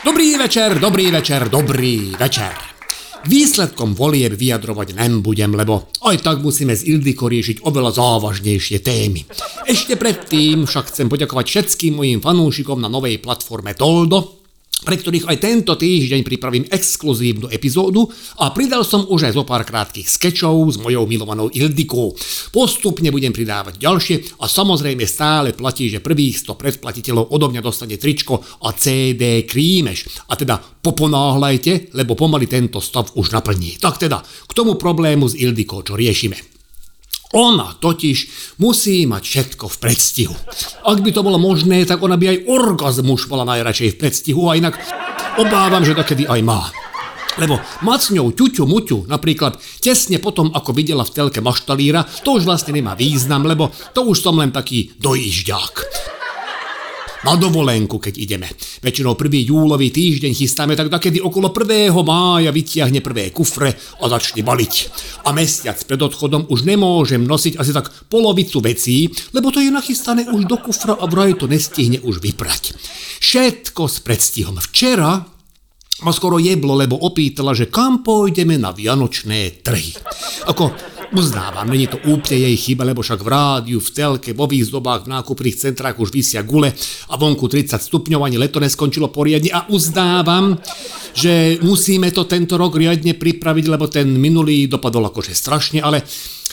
Dobrý večer, dobrý večer, dobrý večer. Výsledkom volieb vyjadrovať nebudem, lebo aj tak musíme z Ildiko riešiť oveľa závažnejšie témy. Ešte predtým však chcem poďakovať všetkým mojim fanúšikom na novej platforme Toldo, pre ktorých aj tento týždeň pripravím exkluzívnu epizódu a pridal som už aj zo pár krátkých skečov s mojou milovanou Ildikou. Postupne budem pridávať ďalšie a samozrejme stále platí, že prvých 100 predplatiteľov odo mňa dostane tričko a CD krímeš. A teda poponáhľajte, lebo pomaly tento stav už naplní. Tak teda, k tomu problému s Ildikou, čo riešime. Ona totiž musí mať všetko v predstihu. Ak by to bolo možné, tak ona by aj orgazmus bola najradšej v predstihu a inak obávam, že takedy aj má. Lebo mať s ňou ťuťu muťu, napríklad tesne potom, ako videla v telke maštalíra, to už vlastne nemá význam, lebo to už som len taký dojížďák na dovolenku, keď ideme. Väčšinou prvý júlový týždeň chystáme tak kedy okolo 1. mája vytiahne prvé kufre a začne baliť. A mesiac pred odchodom už nemôžem nosiť asi tak polovicu vecí, lebo to je nachystané už do kufra a vraj to nestihne už vyprať. Všetko s predstihom. Včera ma skoro jeblo, lebo opýtala, že kam pôjdeme na vianočné trhy. Ako Uznávam, není to úplne jej chyba, lebo však v rádiu, v telke, vo výzdobách, v nákupných centrách už vysia gule a vonku 30 stupňov ani leto neskončilo poriadne a uznávam, že musíme to tento rok riadne pripraviť, lebo ten minulý dopadol akože strašne, ale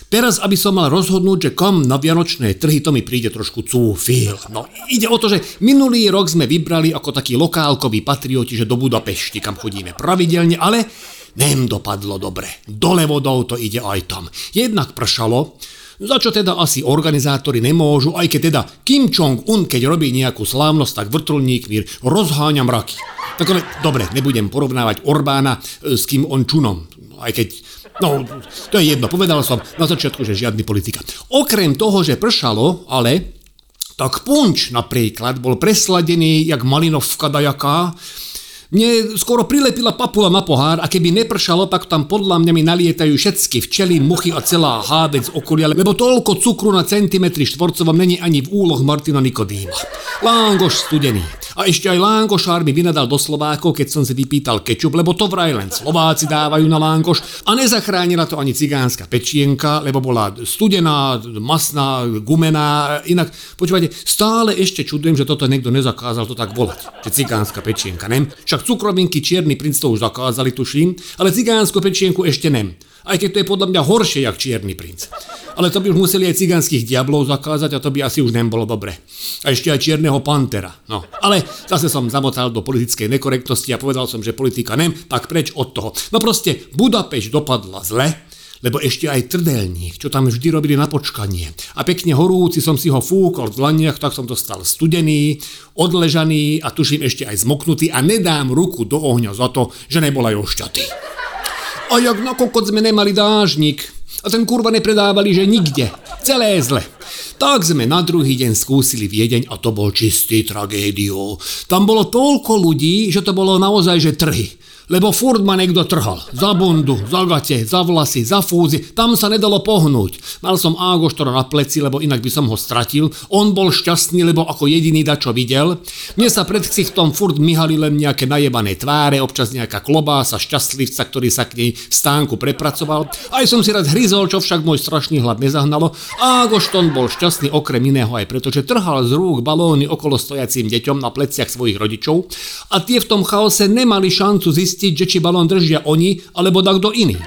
Teraz, aby som mal rozhodnúť, že kam na vianočné trhy, to mi príde trošku cúfil. No, ide o to, že minulý rok sme vybrali ako taký lokálkový patrioti, že do Budapešti, kam chodíme pravidelne, ale Nem dopadlo dobre. Dole vodou to ide aj tam. Jednak pršalo, za čo teda asi organizátori nemôžu, aj keď teda Kim Jong-un, keď robí nejakú slávnosť, tak vrtulníkmi rozháňa mraky. Tak ale, dobre, nebudem porovnávať Orbána e, s Kim On Čunom, aj keď No, to je jedno, povedal som na začiatku, že žiadny politika. Okrem toho, že pršalo, ale tak punč napríklad bol presladený jak malinovka dajaká, mne skoro prilepila papula na pohár a keby nepršalo, tak tam podľa mňa mi nalietajú všetky včely, muchy a celá hábec okolia, lebo toľko cukru na centimetri štvorcovom není ani v úloh Martina Nikodýma. Lángoš studený. A ešte aj Lángošár mi vynadal do Slovákov, keď som si vypýtal kečup, lebo to vraj len Slováci dávajú na Lángoš a nezachránila to ani cigánska pečienka, lebo bola studená, masná, gumená. Inak, počúvajte, stále ešte čudujem, že toto niekto nezakázal to tak volať, že cigánska pečienka, nem? Však cukrovinky čierny princ to už zakázali, tuším, ale cigánsku pečienku ešte nem. Aj keď to je podľa mňa horšie, jak Čierny princ. Ale to by už museli aj cigánskych diablov zakázať a to by asi už nebolo dobre. A ešte aj Čierneho pantera. No. Ale zase som zamotal do politickej nekorektnosti a povedal som, že politika nem, tak preč od toho. No proste Budapešť dopadla zle, lebo ešte aj trdelník, čo tam vždy robili na počkanie. A pekne horúci som si ho fúkol v dlaniach, tak som dostal studený, odležaný a tuším ešte aj zmoknutý a nedám ruku do ohňa za to, že nebol aj ošťatý. A jak na kokot sme nemali dážnik. A ten kurva nepredávali, že nikde. Celé zle. Tak sme na druhý deň skúsili Viedeň a to bol čistý tragédiou. Tam bolo toľko ľudí, že to bolo naozaj, že trhy lebo furt ma niekto trhal. Za bundu, za gate, za vlasy, za fúzy, tam sa nedalo pohnúť. Mal som Ágoštora na pleci, lebo inak by som ho stratil. On bol šťastný, lebo ako jediný da čo videl. Mne sa pred ksichtom furt myhali len nejaké najebané tváre, občas nejaká klobása šťastlivca, ktorý sa k nej stánku prepracoval. Aj som si raz hryzol, čo však môj strašný hlad nezahnalo. Ágošton bol šťastný okrem iného aj preto, že trhal z rúk balóny okolo stojacím deťom na pleciach svojich rodičov a tie v tom chaose nemali šancu zistiť, zistiť, že či balón držia oni, alebo kto iný.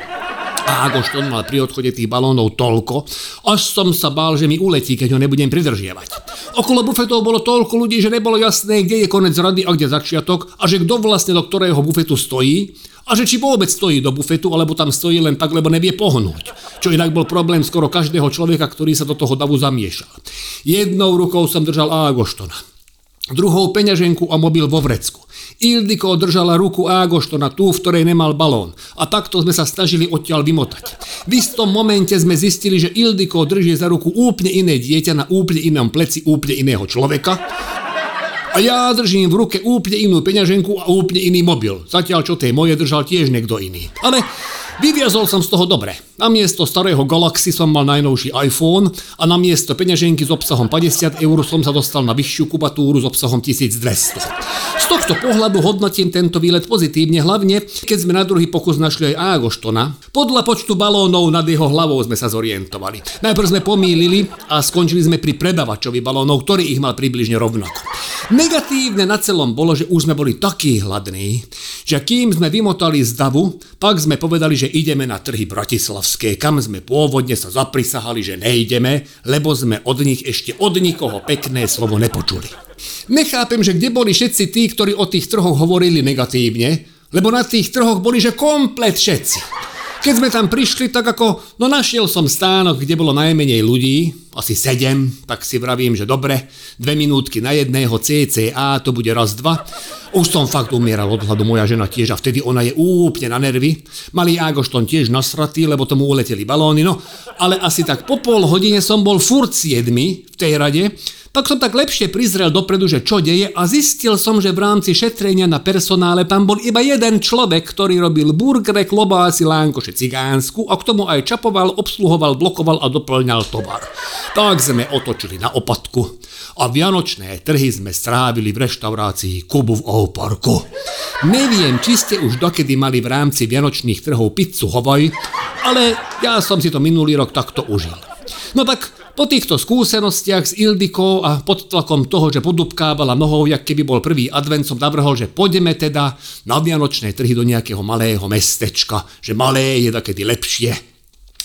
A Agošton mal pri odchode tých balónov toľko, až som sa bál, že mi uletí, keď ho nebudem pridržiavať. Okolo bufetov bolo toľko ľudí, že nebolo jasné, kde je konec rady a kde začiatok a že kto vlastne do ktorého bufetu stojí a že či vôbec stojí do bufetu, alebo tam stojí len tak, lebo nevie pohnúť. Čo inak bol problém skoro každého človeka, ktorý sa do toho davu zamiešal. Jednou rukou som držal Agoštona, druhou peňaženku a mobil vo vrecku. Ildiko držala ruku Ágoštona, tú, v ktorej nemal balón. A takto sme sa snažili odtiaľ vymotať. V istom momente sme zistili, že Ildiko drží za ruku úplne iné dieťa na úplne inom pleci úplne iného človeka. A ja držím v ruke úplne inú peňaženku a úplne iný mobil. Zatiaľ čo tej moje držal tiež niekto iný. Ale Vyviazol som z toho dobre. Na miesto starého Galaxy som mal najnovší iPhone a na miesto peňaženky s obsahom 50 eur som sa dostal na vyššiu kubatúru s obsahom 1200. Z tohto pohľadu hodnotím tento výlet pozitívne, hlavne keď sme na druhý pokus našli aj Ágoštona. Podľa počtu balónov nad jeho hlavou sme sa zorientovali. Najprv sme pomýlili a skončili sme pri predavačovi balónov, ktorý ich mal približne rovnako. Negatívne na celom bolo, že už sme boli takí hladní, že kým sme vymotali z davu, pak sme povedali, že ideme na trhy bratislavské, kam sme pôvodne sa zaprisahali, že nejdeme, lebo sme od nich ešte od nikoho pekné slovo nepočuli. Nechápem, že kde boli všetci tí, ktorí o tých trhoch hovorili negatívne, lebo na tých trhoch boli, že komplet všetci. Keď sme tam prišli, tak ako, no našiel som stánok, kde bolo najmenej ľudí, asi sedem, tak si vravím, že dobre, dve minútky na jedného CCA, to bude raz, dva. Už som fakt umieral od hladu, moja žena tiež a vtedy ona je úplne na nervy. Malý Ágošton tiež nasratý, lebo tomu uleteli balóny, no. Ale asi tak po pol hodine som bol furt siedmi v tej rade, tak som tak lepšie prizrel dopredu, že čo deje a zistil som, že v rámci šetrenia na personále tam bol iba jeden človek, ktorý robil burgere, klobásy, lánkoše cigánsku a k tomu aj čapoval, obsluhoval, blokoval a doplňal tovar. Tak sme otočili na opatku a vianočné trhy sme strávili v reštaurácii Kubu v Oparku. Neviem, či ste už dokedy mali v rámci vianočných trhov pizzu Hawaii, ale ja som si to minulý rok takto užil. No tak po týchto skúsenostiach s Ildikou a pod tlakom toho, že podupkávala nohou, jak keby bol prvý advent, som navrhol, že poďme teda na vianočné trhy do nejakého malého mestečka, že malé je takedy lepšie.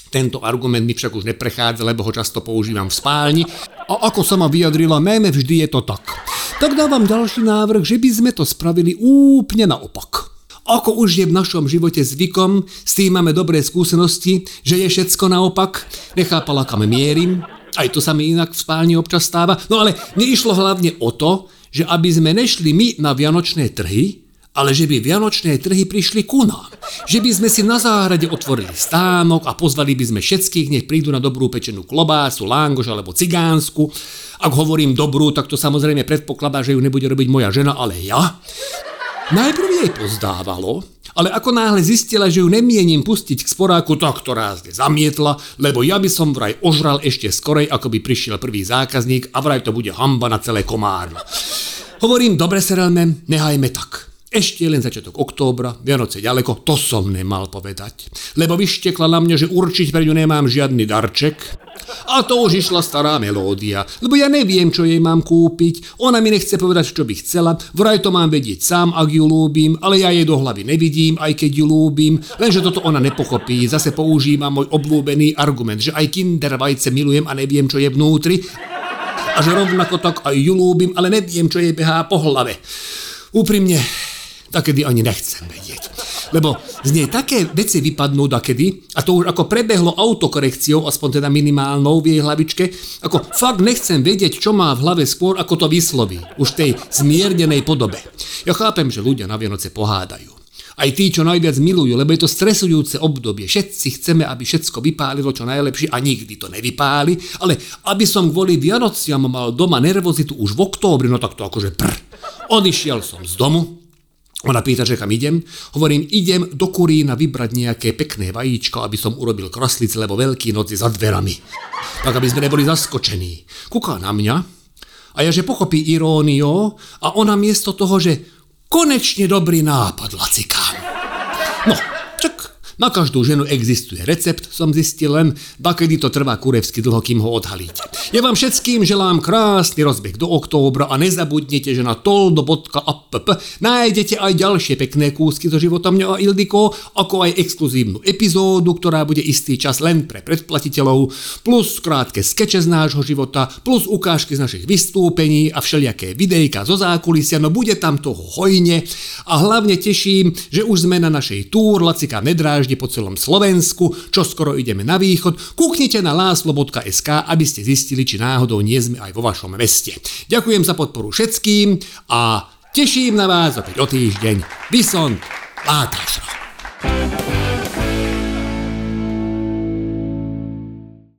Tento argument mi však už neprechádza, lebo ho často používam v spálni. A ako sa ma vyjadrila méme, vždy je to tak. Tak dávam ďalší návrh, že by sme to spravili úplne naopak. Ako už je v našom živote zvykom, s tým máme dobré skúsenosti, že je všetko naopak, nechápala kam mierim, aj to sa mi inak v spálni občas stáva. No ale neišlo hlavne o to, že aby sme nešli my na vianočné trhy, ale že by vianočné trhy prišli ku nám. Že by sme si na záhrade otvorili stánok a pozvali by sme všetkých, nech prídu na dobrú pečenú klobásu, lángoš alebo cigánsku. Ak hovorím dobrú, tak to samozrejme predpokladá, že ju nebude robiť moja žena, ale ja. Najprv jej pozdávalo, ale ako náhle zistila, že ju nemienim pustiť k sporáku, tak to rázne zamietla, lebo ja by som vraj ožral ešte skorej, ako by prišiel prvý zákazník a vraj to bude hamba na celé komárno. Hovorím, dobre, Serelme, nehajme tak. Ešte len začiatok októbra, Vianoce ďaleko, to som nemal povedať. Lebo vyštekla na mňa, že určite pre ňu nemám žiadny darček. A to už išla stará melódia, lebo ja neviem, čo jej mám kúpiť. Ona mi nechce povedať, čo by chcela, vraj to mám vedieť sám, ak ju lúbim, ale ja jej do hlavy nevidím, aj keď ju lúbim, lenže toto ona nepochopí. Zase používa môj obľúbený argument, že aj kinder vajce milujem a neviem, čo je vnútri. A že rovnako tak aj ju lúbim, ale neviem, čo jej behá po hlave. Úprimne, takedy ani nechcem vedieť. Lebo z nej také veci vypadnú dakedy, a to už ako prebehlo autokorekciou, aspoň teda minimálnou v jej hlavičke, ako fakt nechcem vedieť, čo má v hlave skôr, ako to vysloví, už tej zmiernenej podobe. Ja chápem, že ľudia na Vianoce pohádajú. Aj tí, čo najviac milujú, lebo je to stresujúce obdobie. Všetci chceme, aby všetko vypálilo čo najlepšie a nikdy to nevypáli, ale aby som kvôli Vianociam mal doma nervozitu už v októbri, no tak to akože prr. Odišiel som z domu, ona pýta, že kam idem. Hovorím, idem do Kurína vybrať nejaké pekné vajíčko, aby som urobil kraslic, lebo veľký noc je za dverami. Tak, aby sme neboli zaskočení. Kúka na mňa a ja, že pochopí iróniu a ona miesto toho, že konečne dobrý nápad, lacikám. No, na každú ženu existuje recept, som zistil len, kedy to trvá kurevsky dlho, kým ho odhalíte. Ja vám všetkým želám krásny rozbeh do októbra a nezabudnite, že na toldo.app nájdete aj ďalšie pekné kúsky zo života mňa a Ildiko, ako aj exkluzívnu epizódu, ktorá bude istý čas len pre predplatiteľov, plus krátke skeče z nášho života, plus ukážky z našich vystúpení a všelijaké videjka zo zákulisia, no bude tam toho hojne a hlavne teším, že už sme na našej túr Lacika Nedráž vraždy po celom Slovensku, čo skoro ideme na východ, kúknite na láslo.sk, aby ste zistili, či náhodou nie sme aj vo vašom meste. Ďakujem za podporu všetkým a teším na vás opäť o týždeň. Bison Látašro.